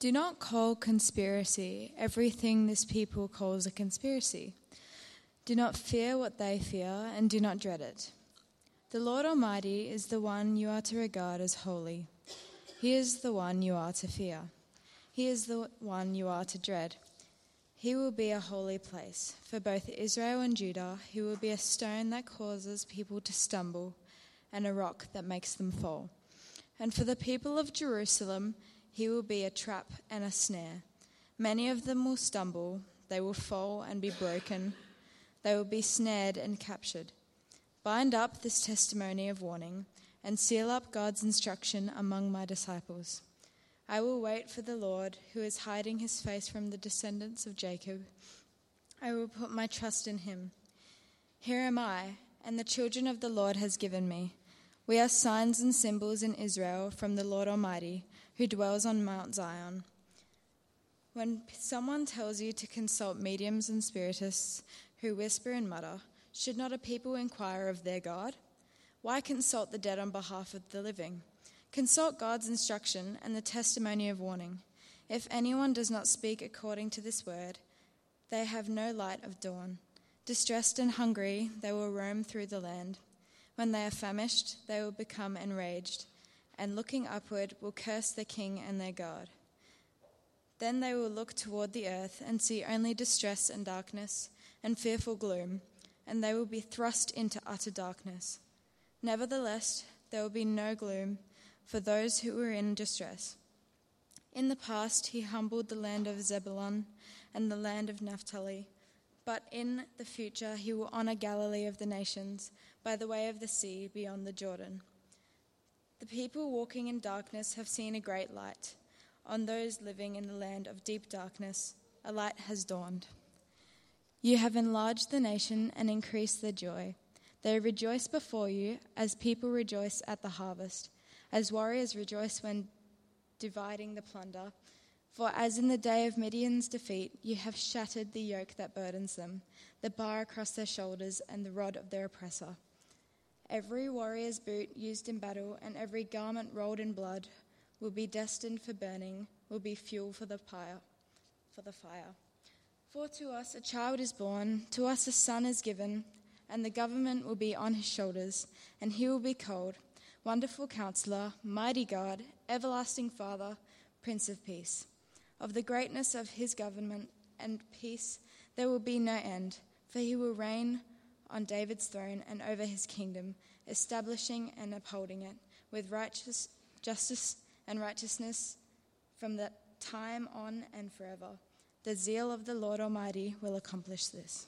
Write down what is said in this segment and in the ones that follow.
Do not call conspiracy everything this people calls a conspiracy. Do not fear what they fear, and do not dread it. The Lord Almighty is the one you are to regard as holy. He is the one you are to fear. He is the one you are to dread. He will be a holy place. For both Israel and Judah, he will be a stone that causes people to stumble and a rock that makes them fall. And for the people of Jerusalem, he will be a trap and a snare. Many of them will stumble, they will fall and be broken, they will be snared and captured. Bind up this testimony of warning and seal up God's instruction among my disciples. I will wait for the Lord, who is hiding his face from the descendants of Jacob. I will put my trust in him. Here am I, and the children of the Lord has given me. We are signs and symbols in Israel from the Lord Almighty, who dwells on Mount Zion. When someone tells you to consult mediums and spiritists who whisper and mutter, should not a people inquire of their God? Why consult the dead on behalf of the living? Consult God's instruction and the testimony of warning. If anyone does not speak according to this word, they have no light of dawn. Distressed and hungry, they will roam through the land. When they are famished, they will become enraged, and looking upward, will curse their king and their God. Then they will look toward the earth and see only distress and darkness and fearful gloom, and they will be thrust into utter darkness. Nevertheless, there will be no gloom for those who are in distress. In the past, he humbled the land of Zebulun and the land of Naphtali, but in the future, he will honor Galilee of the nations by the way of the sea beyond the Jordan. The people walking in darkness have seen a great light. On those living in the land of deep darkness, a light has dawned. You have enlarged the nation and increased their joy. They rejoice before you as people rejoice at the harvest, as warriors rejoice when dividing the plunder. For as in the day of Midian's defeat, you have shattered the yoke that burdens them, the bar across their shoulders, and the rod of their oppressor. Every warrior's boot used in battle and every garment rolled in blood will be destined for burning, will be fuel for the fire. For the fire. For to us a child is born, to us a son is given, and the government will be on his shoulders, and he will be called Wonderful Counselor, Mighty God, Everlasting Father, Prince of Peace. Of the greatness of his government and peace there will be no end, for he will reign on David's throne and over his kingdom, establishing and upholding it with righteous justice and righteousness from that time on and forever. The zeal of the Lord Almighty will accomplish this.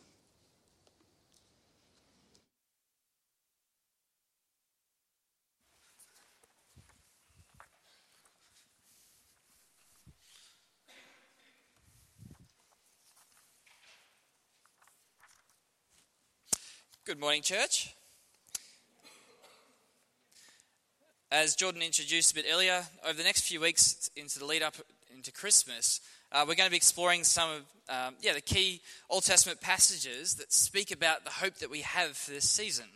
Good morning, church. As Jordan introduced a bit earlier, over the next few weeks into the lead up into Christmas, uh, we're going to be exploring some of um, yeah, the key Old Testament passages that speak about the hope that we have for this season.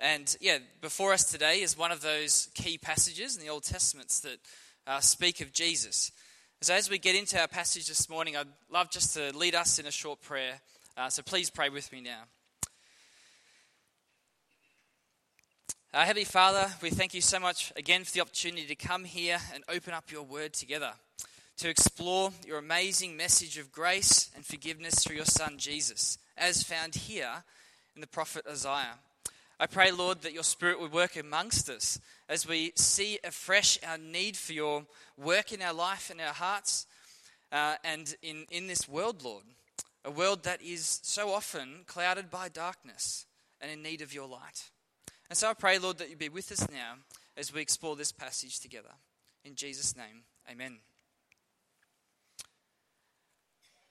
And yeah, before us today is one of those key passages in the Old Testaments that uh, speak of Jesus. So as we get into our passage this morning, I'd love just to lead us in a short prayer. Uh, so please pray with me now. Uh, Heavenly Father, we thank you so much again for the opportunity to come here and open up your word together, to explore your amazing message of grace and forgiveness through your Son Jesus, as found here in the prophet Isaiah. I pray, Lord, that your Spirit would work amongst us as we see afresh our need for your work in our life and our hearts uh, and in, in this world, Lord. A world that is so often clouded by darkness and in need of your light. And so I pray, Lord, that you be with us now as we explore this passage together. In Jesus' name, amen.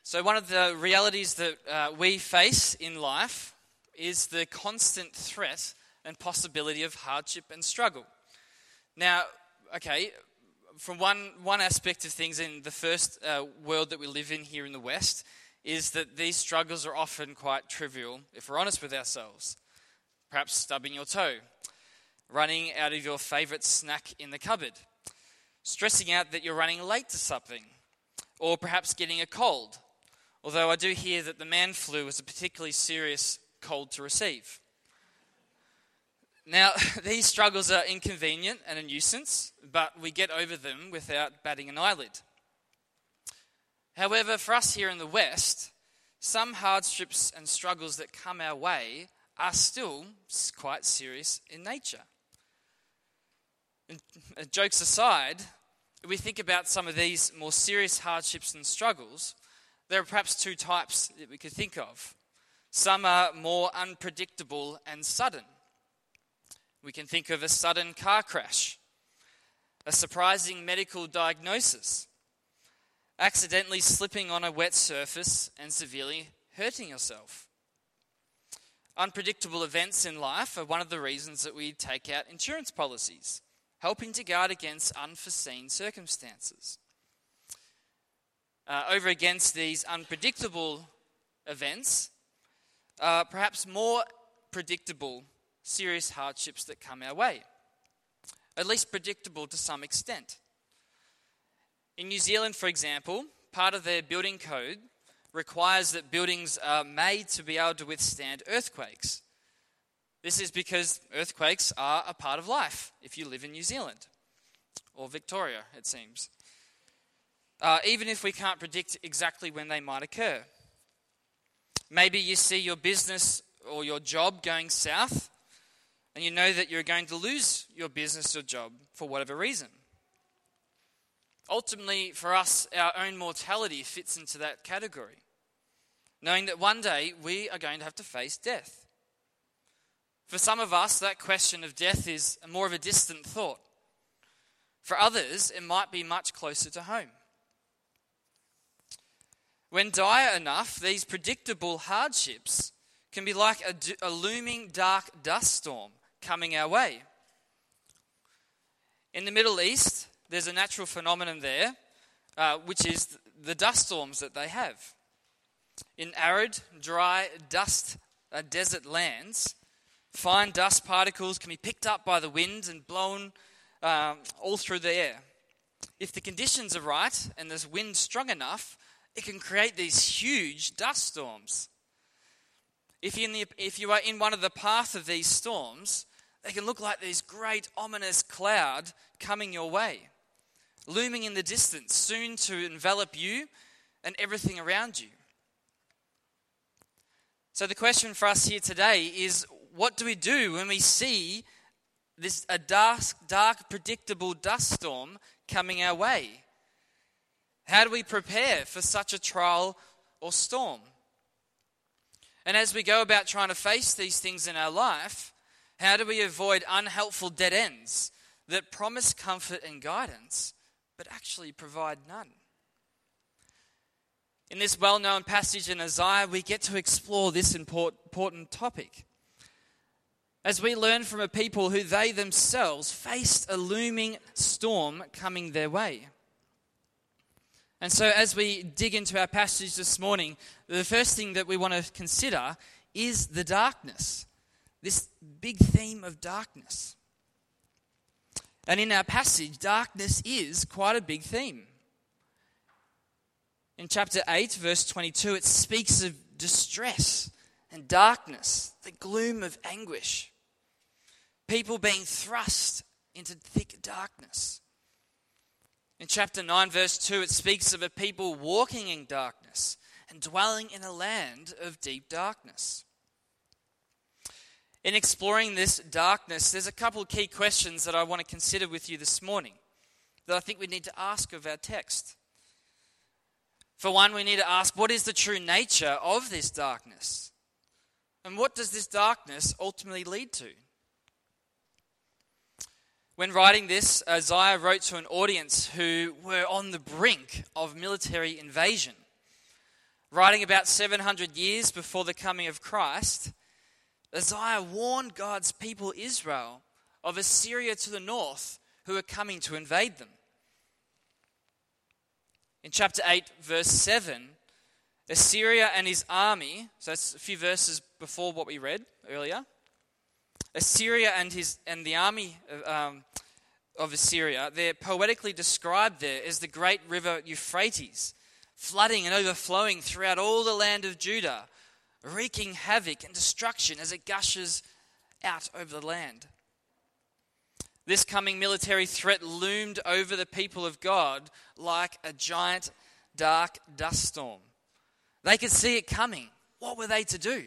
So, one of the realities that uh, we face in life is the constant threat and possibility of hardship and struggle. Now, okay, from one, one aspect of things in the first uh, world that we live in here in the West, is that these struggles are often quite trivial if we're honest with ourselves perhaps stubbing your toe, running out of your favorite snack in the cupboard, stressing out that you're running late to something, or perhaps getting a cold, although I do hear that the man flu is a particularly serious cold to receive. Now, these struggles are inconvenient and a nuisance, but we get over them without batting an eyelid. However, for us here in the West, some hardships and struggles that come our way are still quite serious in nature. And uh, jokes aside, if we think about some of these more serious hardships and struggles, there are perhaps two types that we could think of. Some are more unpredictable and sudden. We can think of a sudden car crash, a surprising medical diagnosis, accidentally slipping on a wet surface and severely hurting yourself. Unpredictable events in life are one of the reasons that we take out insurance policies, helping to guard against unforeseen circumstances. Uh, over against these unpredictable events, uh, perhaps more predictable serious hardships that come our way, at least predictable to some extent. In New Zealand, for example, part of their building code requires that buildings are made to be able to withstand earthquakes. This is because earthquakes are a part of life if you live in New Zealand or Victoria, it seems. Uh, even if we can't predict exactly when they might occur. Maybe you see your business or your job going south, and you know that you're going to lose your business or job for whatever reason. Ultimately, for us, our own mortality fits into that category, knowing that one day we are going to have to face death. For some of us, that question of death is more of a distant thought. For others, it might be much closer to home. When dire enough, these predictable hardships can be like a, a looming dark dust storm coming our way. In the Middle East, there's a natural phenomenon there, uh, which is the dust storms that they have. In arid, dry, dust, uh, desert lands, fine dust particles can be picked up by the wind and blown um, all through the air. If the conditions are right and there's wind strong enough, it can create these huge dust storms. If, the, if you are in one of the path of these storms, they can look like this great ominous cloud coming your way, looming in the distance, soon to envelop you and everything around you. So the question for us here today is what do we do when we see this a dark, dark predictable dust storm coming our way? How do we prepare for such a trial or storm? And as we go about trying to face these things in our life, how do we avoid unhelpful dead ends that promise comfort and guidance, but actually provide none? In this well known passage in Isaiah, we get to explore this important topic. As we learn from a people who they themselves faced a looming storm coming their way. And so, as we dig into our passage this morning, the first thing that we want to consider is the darkness, this big theme of darkness. And in our passage, darkness is quite a big theme. In chapter 8, verse 22, it speaks of distress and darkness, the gloom of anguish, people being thrust into thick darkness. In chapter 9, verse 2, it speaks of a people walking in darkness and dwelling in a land of deep darkness. In exploring this darkness, there's a couple key questions that I want to consider with you this morning that I think we need to ask of our text. For one, we need to ask what is the true nature of this darkness? And what does this darkness ultimately lead to? When writing this, Isaiah wrote to an audience who were on the brink of military invasion. Writing about 700 years before the coming of Christ, Isaiah warned God's people Israel of Assyria to the north who were coming to invade them. In chapter 8, verse 7, Assyria and his army, so that's a few verses before what we read earlier, Assyria and, his, and the army um, of Assyria, they're poetically described there as the great river Euphrates flooding and overflowing throughout all the land of Judah, wreaking havoc and destruction as it gushes out over the land. This coming military threat loomed over the people of God like a giant dark dust storm. They could see it coming. What were they to do?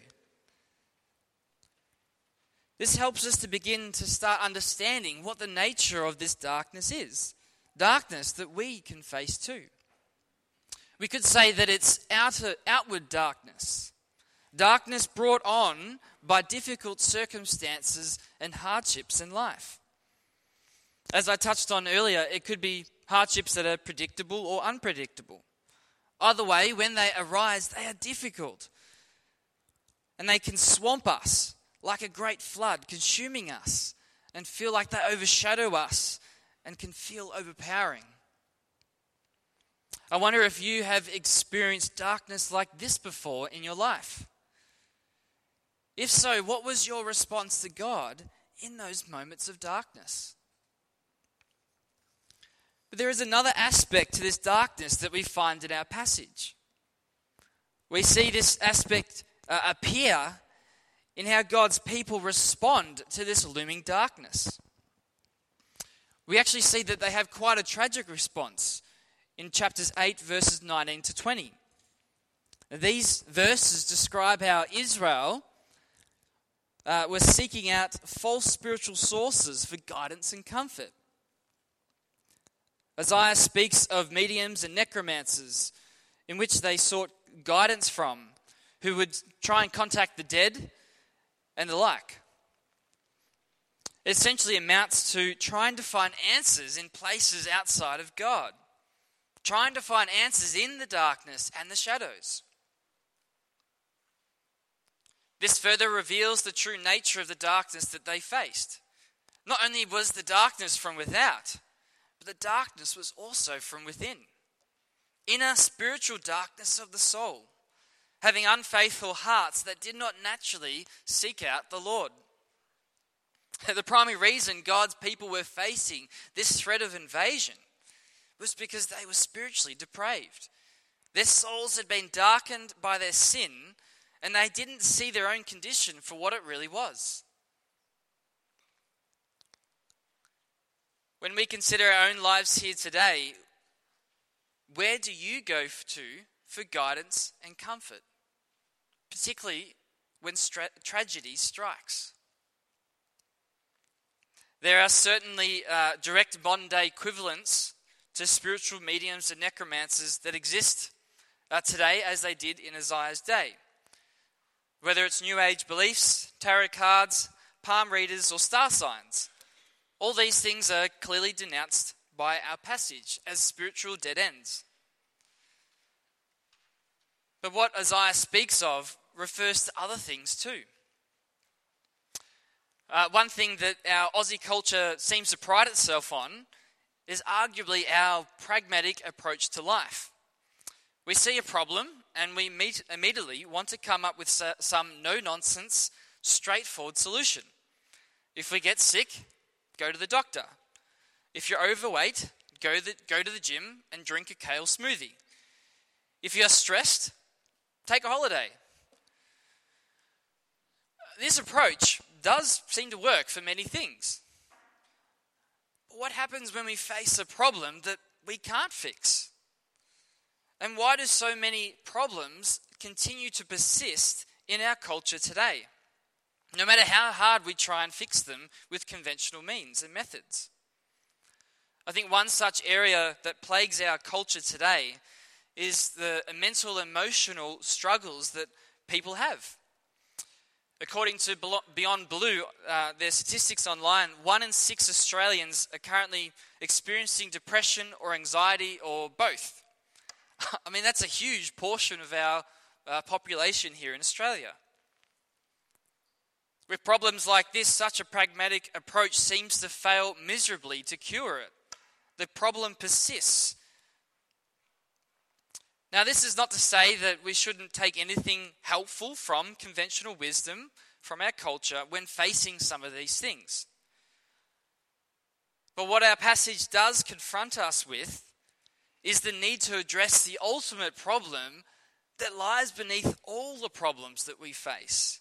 This helps us to begin to start understanding what the nature of this darkness is. Darkness that we can face too. We could say that it's outer, outward darkness. Darkness brought on by difficult circumstances and hardships in life. As I touched on earlier, it could be hardships that are predictable or unpredictable. Either way, when they arise, they are difficult. And they can swamp us like a great flood, consuming us and feel like they overshadow us and can feel overpowering. I wonder if you have experienced darkness like this before in your life. If so, what was your response to God in those moments of darkness? But there is another aspect to this darkness that we find in our passage. We see this aspect uh, appear in how God's people respond to this looming darkness. We actually see that they have quite a tragic response in chapters 8, verses 19 to 20. These verses describe how Israel uh, were seeking out false spiritual sources for guidance and comfort. Isaiah speaks of mediums and necromancers in which they sought guidance from, who would try and contact the dead and the like. It essentially amounts to trying to find answers in places outside of God, trying to find answers in the darkness and the shadows. This further reveals the true nature of the darkness that they faced. Not only was the darkness from without, but the darkness was also from within. Inner spiritual darkness of the soul having unfaithful hearts that did not naturally seek out the Lord. The primary reason God's people were facing this threat of invasion was because they were spiritually depraved. Their souls had been darkened by their sin, and they didn't see their own condition for what it really was. When we consider our own lives here today, where do you go to for guidance and comfort? particularly when stra- tragedy strikes. There are certainly uh, direct modern day equivalents to spiritual mediums and necromancers that exist uh, today as they did in Isaiah's day. Whether it's New Age beliefs, tarot cards, palm readers, or star signs, all these things are clearly denounced by our passage as spiritual dead ends. But what Isaiah speaks of refers to other things too. Uh, one thing that our Aussie culture seems to pride itself on is arguably our pragmatic approach to life. We see a problem and we meet, immediately want to come up with some no nonsense, straightforward solution. If we get sick, go to the doctor. If you're overweight, go, the, go to the gym and drink a kale smoothie. If you're stressed, take a holiday this approach does seem to work for many things. But what happens when we face a problem that we can't fix? And why do so many problems continue to persist in our culture today? No matter how hard we try and fix them with conventional means and methods. I think one such area that plagues our culture today is the mental emotional struggles that people have. According to Beyond Blue, uh, their statistics online, one in six Australians are currently experiencing depression or anxiety or both. I mean, that's a huge portion of our uh, population here in Australia. With problems like this, such a pragmatic approach seems to fail miserably to cure it. The problem persists now, this is not to say that we shouldn't take anything helpful from conventional wisdom, from our culture, when facing some of these things. But what our passage does confront us with is the need to address the ultimate problem that lies beneath all the problems that we face.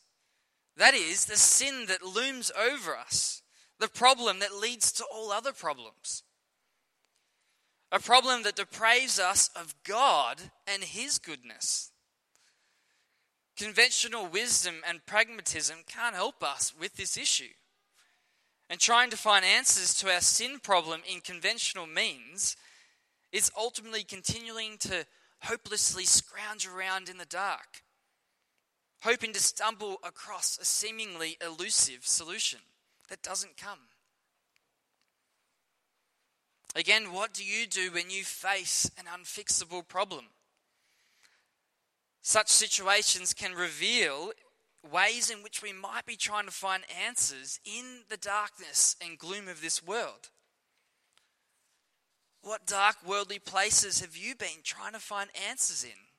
That is, the sin that looms over us, the problem that leads to all other problems. A problem that depraves us of God and His goodness. Conventional wisdom and pragmatism can't help us with this issue. And trying to find answers to our sin problem in conventional means is ultimately continuing to hopelessly scrounge around in the dark, hoping to stumble across a seemingly elusive solution that doesn't come. Again, what do you do when you face an unfixable problem? Such situations can reveal ways in which we might be trying to find answers in the darkness and gloom of this world. What dark worldly places have you been trying to find answers in?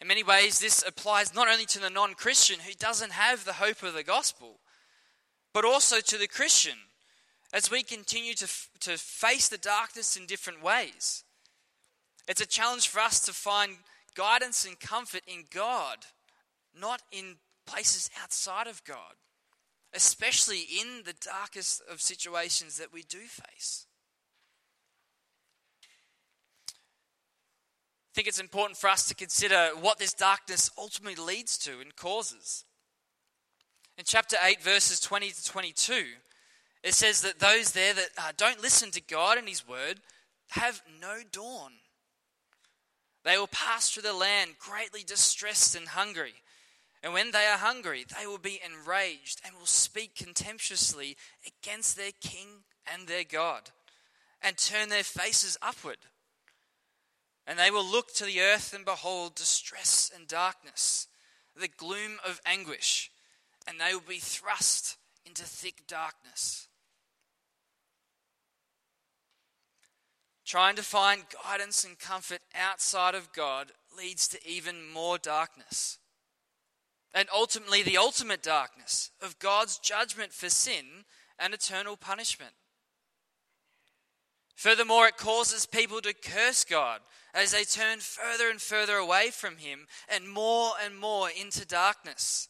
In many ways, this applies not only to the non Christian who doesn't have the hope of the gospel, but also to the Christian as we continue to, to face the darkness in different ways. It's a challenge for us to find guidance and comfort in God, not in places outside of God especially in the darkest of situations that we do face. I think it's important for us to consider what this darkness ultimately leads to and causes. In chapter 8, verses 20 to 22, it says that those there that uh, don't listen to God and His word have no dawn. They will pass through the land greatly distressed and hungry. And when they are hungry, they will be enraged and will speak contemptuously against their king and their God and turn their faces upward. And they will look to the earth and behold distress and darkness, the gloom of anguish, and they will be thrust into thick darkness. Trying to find guidance and comfort outside of God leads to even more darkness and ultimately the ultimate darkness of God's judgment for sin and eternal punishment. Furthermore, it causes people to curse God as they turn further and further away from Him and more and more into darkness.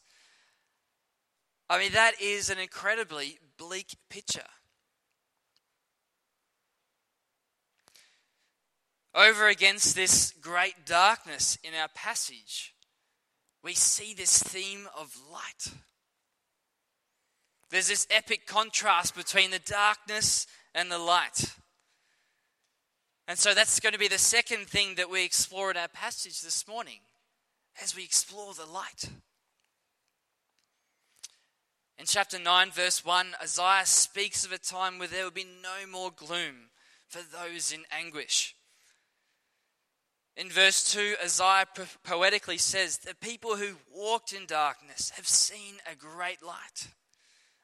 I mean, that is an incredibly bleak picture. Over against this great darkness in our passage, we see this theme of light. There's this epic contrast between the darkness and the light. And so that's going to be the second thing that we explore in our passage this morning as we explore the light. In chapter 9, verse 1, Isaiah speaks of a time where there will be no more gloom for those in anguish. In verse 2, Isaiah poetically says, The people who walked in darkness have seen a great light.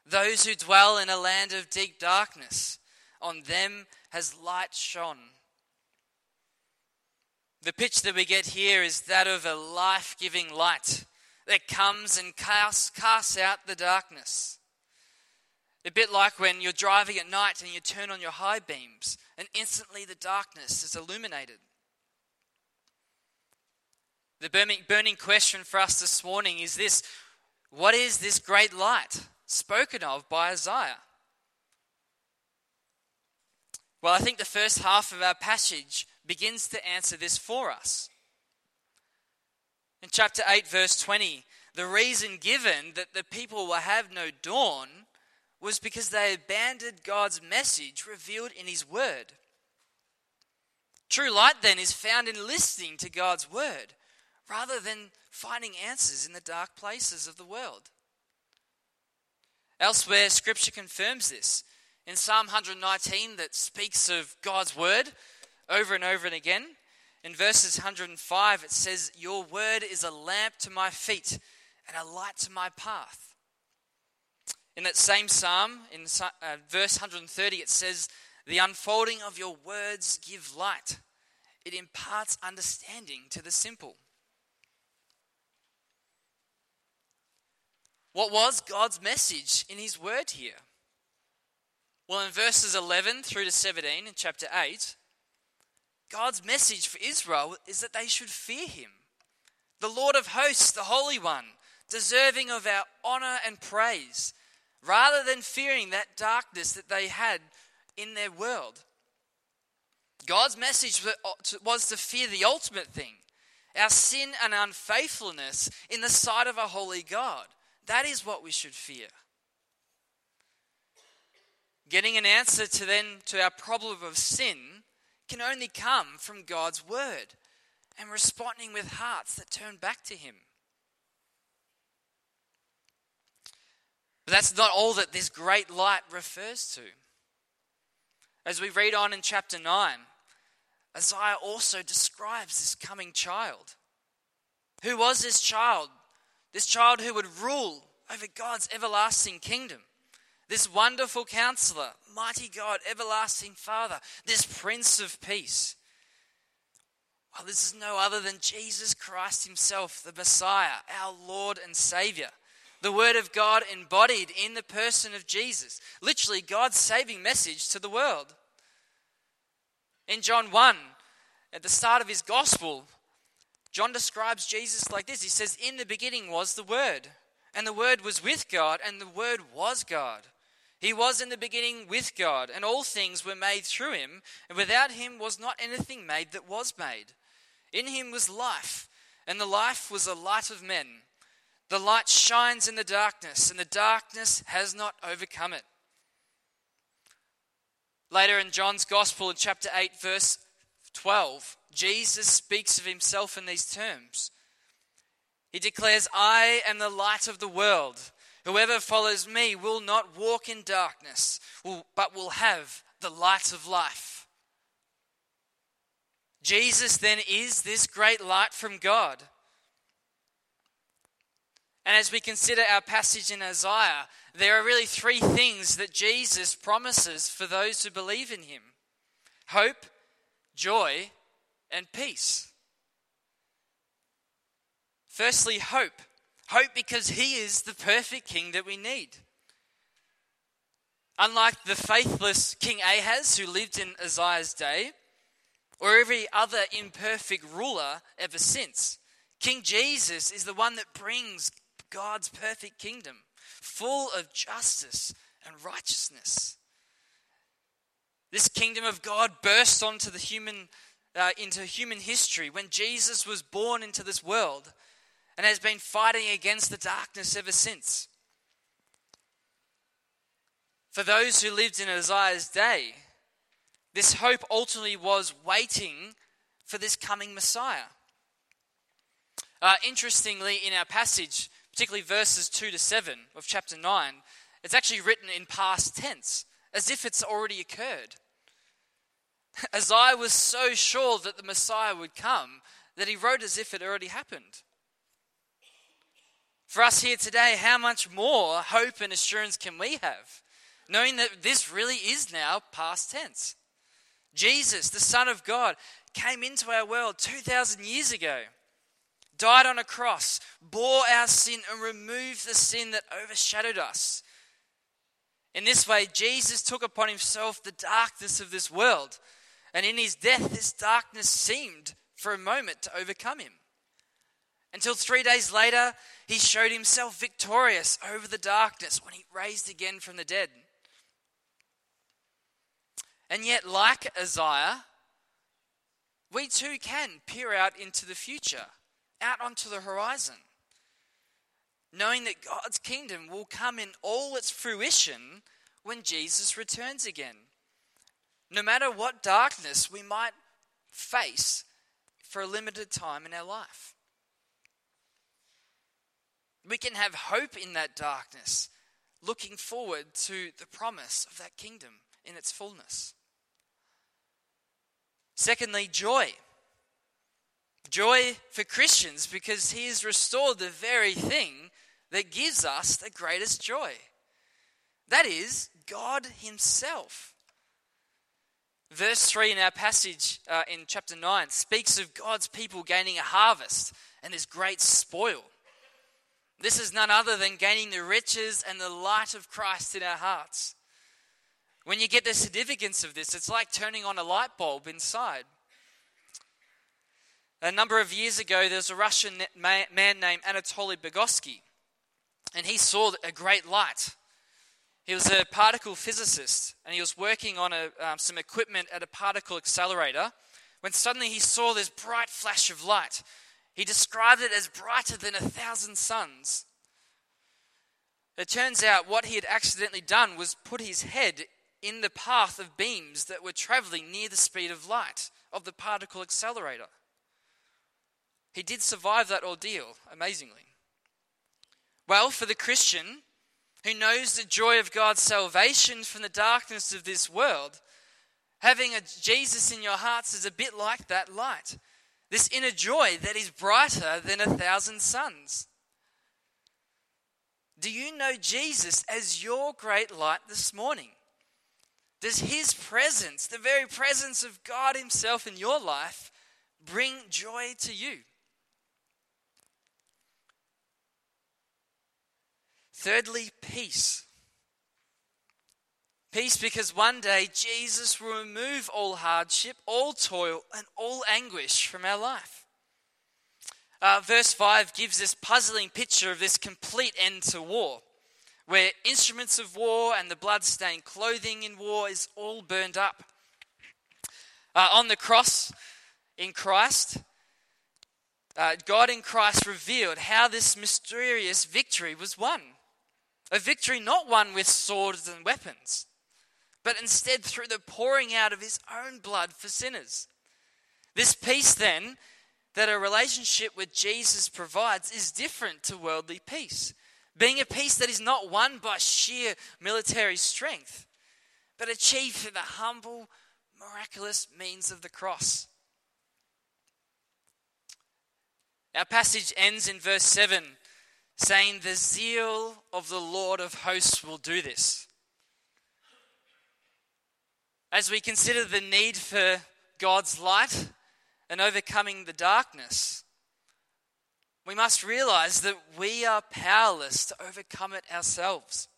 Those who dwell in a land of deep darkness, on them has light shone. The pitch that we get here is that of a life giving light that comes and casts, casts out the darkness. A bit like when you're driving at night and you turn on your high beams, and instantly the darkness is illuminated. The burning, burning question for us this morning is this What is this great light spoken of by Isaiah? Well, I think the first half of our passage begins to answer this for us. In chapter 8, verse 20, the reason given that the people will have no dawn was because they abandoned God's message revealed in His Word. True light, then, is found in listening to God's Word rather than finding answers in the dark places of the world. Elsewhere, Scripture confirms this. In Psalm 119, that speaks of God's word over and over and again, in verses 105, it says, Your word is a lamp to my feet and a light to my path. In that same psalm, in uh, verse 130, it says, The unfolding of your words give light, it imparts understanding to the simple. What was God's message in His word here? Well, in verses 11 through to 17 in chapter 8, God's message for Israel is that they should fear him. The Lord of hosts, the Holy One, deserving of our honor and praise, rather than fearing that darkness that they had in their world. God's message was to fear the ultimate thing our sin and unfaithfulness in the sight of a holy God. That is what we should fear. Getting an answer to then to our problem of sin can only come from God's word and responding with hearts that turn back to him. But that's not all that this great light refers to. As we read on in chapter 9, Isaiah also describes this coming child. Who was this child? This child who would rule over God's everlasting kingdom. This wonderful counselor, mighty God, everlasting Father, this Prince of Peace. Well, this is no other than Jesus Christ Himself, the Messiah, our Lord and Savior. The Word of God embodied in the person of Jesus. Literally, God's saving message to the world. In John 1, at the start of his gospel, John describes Jesus like this He says, In the beginning was the Word, and the Word was with God, and the Word was God. He was in the beginning with God, and all things were made through him, and without him was not anything made that was made. In him was life, and the life was the light of men. The light shines in the darkness, and the darkness has not overcome it. Later in John's Gospel, in chapter 8, verse 12, Jesus speaks of himself in these terms. He declares, I am the light of the world. Whoever follows me will not walk in darkness, but will have the light of life. Jesus then is this great light from God. And as we consider our passage in Isaiah, there are really three things that Jesus promises for those who believe in him hope, joy, and peace. Firstly, hope. Hope because he is the perfect king that we need. Unlike the faithless King Ahaz who lived in Isaiah's day, or every other imperfect ruler ever since, King Jesus is the one that brings God's perfect kingdom, full of justice and righteousness. This kingdom of God burst onto the human, uh, into human history when Jesus was born into this world and has been fighting against the darkness ever since. For those who lived in Isaiah's day, this hope ultimately was waiting for this coming Messiah. Uh, interestingly, in our passage, particularly verses 2 to 7 of chapter 9, it's actually written in past tense, as if it's already occurred. Isaiah was so sure that the Messiah would come that he wrote as if it already happened. For us here today, how much more hope and assurance can we have, knowing that this really is now past tense? Jesus, the Son of God, came into our world 2,000 years ago died on a cross, bore our sin, and removed the sin that overshadowed us. In this way, Jesus took upon himself the darkness of this world, and in his death, this darkness seemed for a moment to overcome him. Until three days later, he showed himself victorious over the darkness when he raised again from the dead. And yet, like Isaiah, we too can peer out into the future out onto the horizon, knowing that God's kingdom will come in all its fruition when Jesus returns again. No matter what darkness we might face for a limited time in our life, we can have hope in that darkness, looking forward to the promise of that kingdom in its fullness. Secondly, joy. Joy for Christians because He has restored the very thing that gives us the greatest joy. That is, God Himself. Verse 3 in our passage uh, in chapter 9 speaks of God's people gaining a harvest and this great spoil. This is none other than gaining the riches and the light of Christ in our hearts. When you get the significance of this, it's like turning on a light bulb inside. A number of years ago, there was a Russian man named Anatoly Bugorski, and he saw a great light. He was a particle physicist, and he was working on a, um, some equipment at a particle accelerator when suddenly he saw this bright flash of light. He described it as brighter than a thousand suns. It turns out what he had accidentally done was put his head in the path of beams that were traveling near the speed of light of the particle accelerator. He did survive that ordeal, amazingly. Well, for the Christian who knows the joy of God's salvation from the darkness of this world, having a Jesus in your hearts is a bit like that light. This inner joy that is brighter than a thousand suns. Do you know Jesus as your great light this morning? Does his presence, the very presence of God himself in your life, bring joy to you? Thirdly, peace. Peace because one day Jesus will remove all hardship, all toil, and all anguish from our life. Uh, verse 5 gives this puzzling picture of this complete end to war, where instruments of war and the blood-stained clothing in war is all burned up. Uh, on the cross in Christ, uh, God in Christ revealed how this mysterious victory was won. A victory not won with swords and weapons, but instead through the pouring out of his own blood for sinners. This peace, then, that a relationship with Jesus provides is different to worldly peace, being a peace that is not won by sheer military strength, but achieved through the humble, miraculous means of the cross. Our passage ends in verse 7 saying, The zeal of the Lord of hosts will do this. As we consider the need for God's light and overcoming the darkness, we must realize that we are powerless to overcome it ourselves.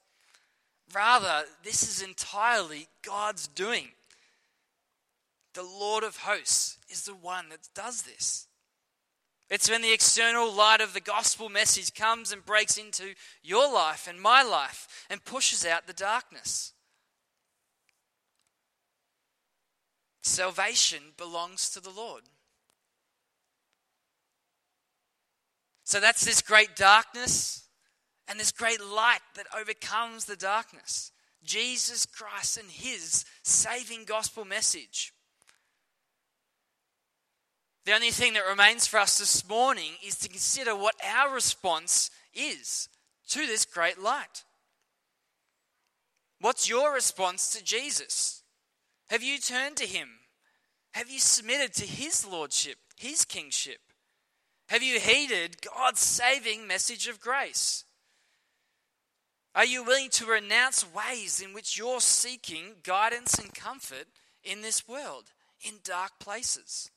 Rather, this is entirely God's doing. The Lord of hosts is the one that does this. It's when the external light of the gospel message comes and breaks into your life and my life and pushes out the darkness. Salvation belongs to the Lord. So that's this great darkness and this great light that overcomes the darkness. Jesus Christ and his saving gospel message. The only thing that remains for us this morning is to consider what our response is to this great light. What's your response to Jesus? Have you turned to him? Have you submitted to his lordship, his kingship? Have you heeded God's saving message of grace? Are you willing to renounce ways in which you're seeking guidance and comfort in this world, in dark places?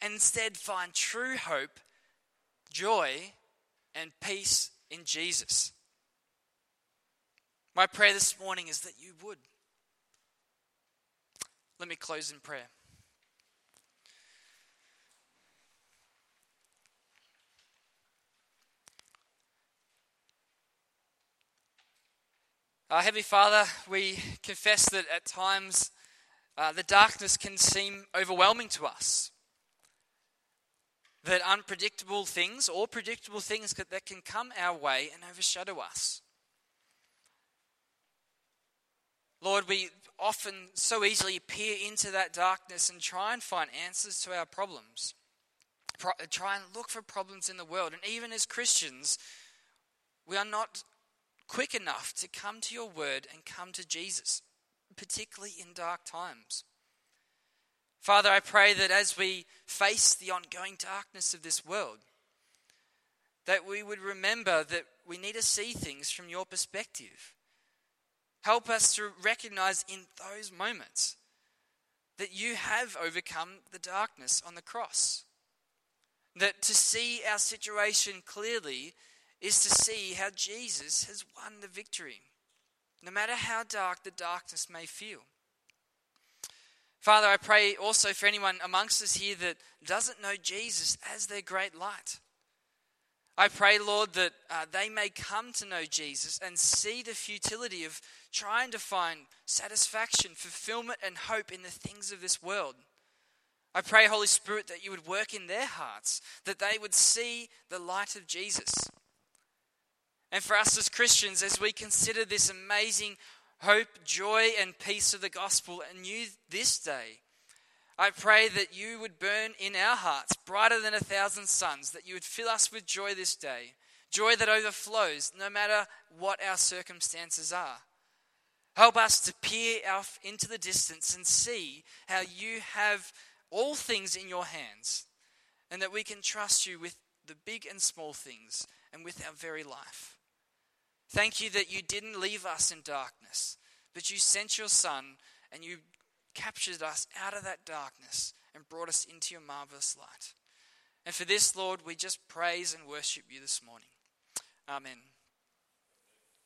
and instead find true hope, joy, and peace in Jesus. My prayer this morning is that you would. Let me close in prayer. Our Heavenly Father, we confess that at times uh, the darkness can seem overwhelming to us that unpredictable things or predictable things that can come our way and overshadow us. Lord, we often so easily peer into that darkness and try and find answers to our problems. Pro- try and look for problems in the world. And even as Christians, we are not quick enough to come to your word and come to Jesus, particularly in dark times. Father, I pray that as we face the ongoing darkness of this world, that we would remember that we need to see things from your perspective. Help us to recognize in those moments that you have overcome the darkness on the cross. That to see our situation clearly is to see how Jesus has won the victory. no matter how dark the darkness may feel. Father, I pray also for anyone amongst us here that doesn't know Jesus as their great light. I pray, Lord, that uh, they may come to know Jesus and see the futility of trying to find satisfaction, fulfillment, and hope in the things of this world. I pray, Holy Spirit, that you would work in their hearts, that they would see the light of Jesus. And for us as Christians, as we consider this amazing hope, joy, and peace of the gospel anew this day, I pray that you would burn in our hearts brighter than a thousand suns, that you would fill us with joy this day, joy that overflows no matter what our circumstances are. Help us to peer out into the distance and see how you have all things in your hands, and that we can trust you with the big and small things and with our very life. Thank you that you didn't leave us in darkness, but you sent your Son and you captured us out of that darkness and brought us into your marvelous light. And for this, Lord, we just praise and worship you this morning. Amen.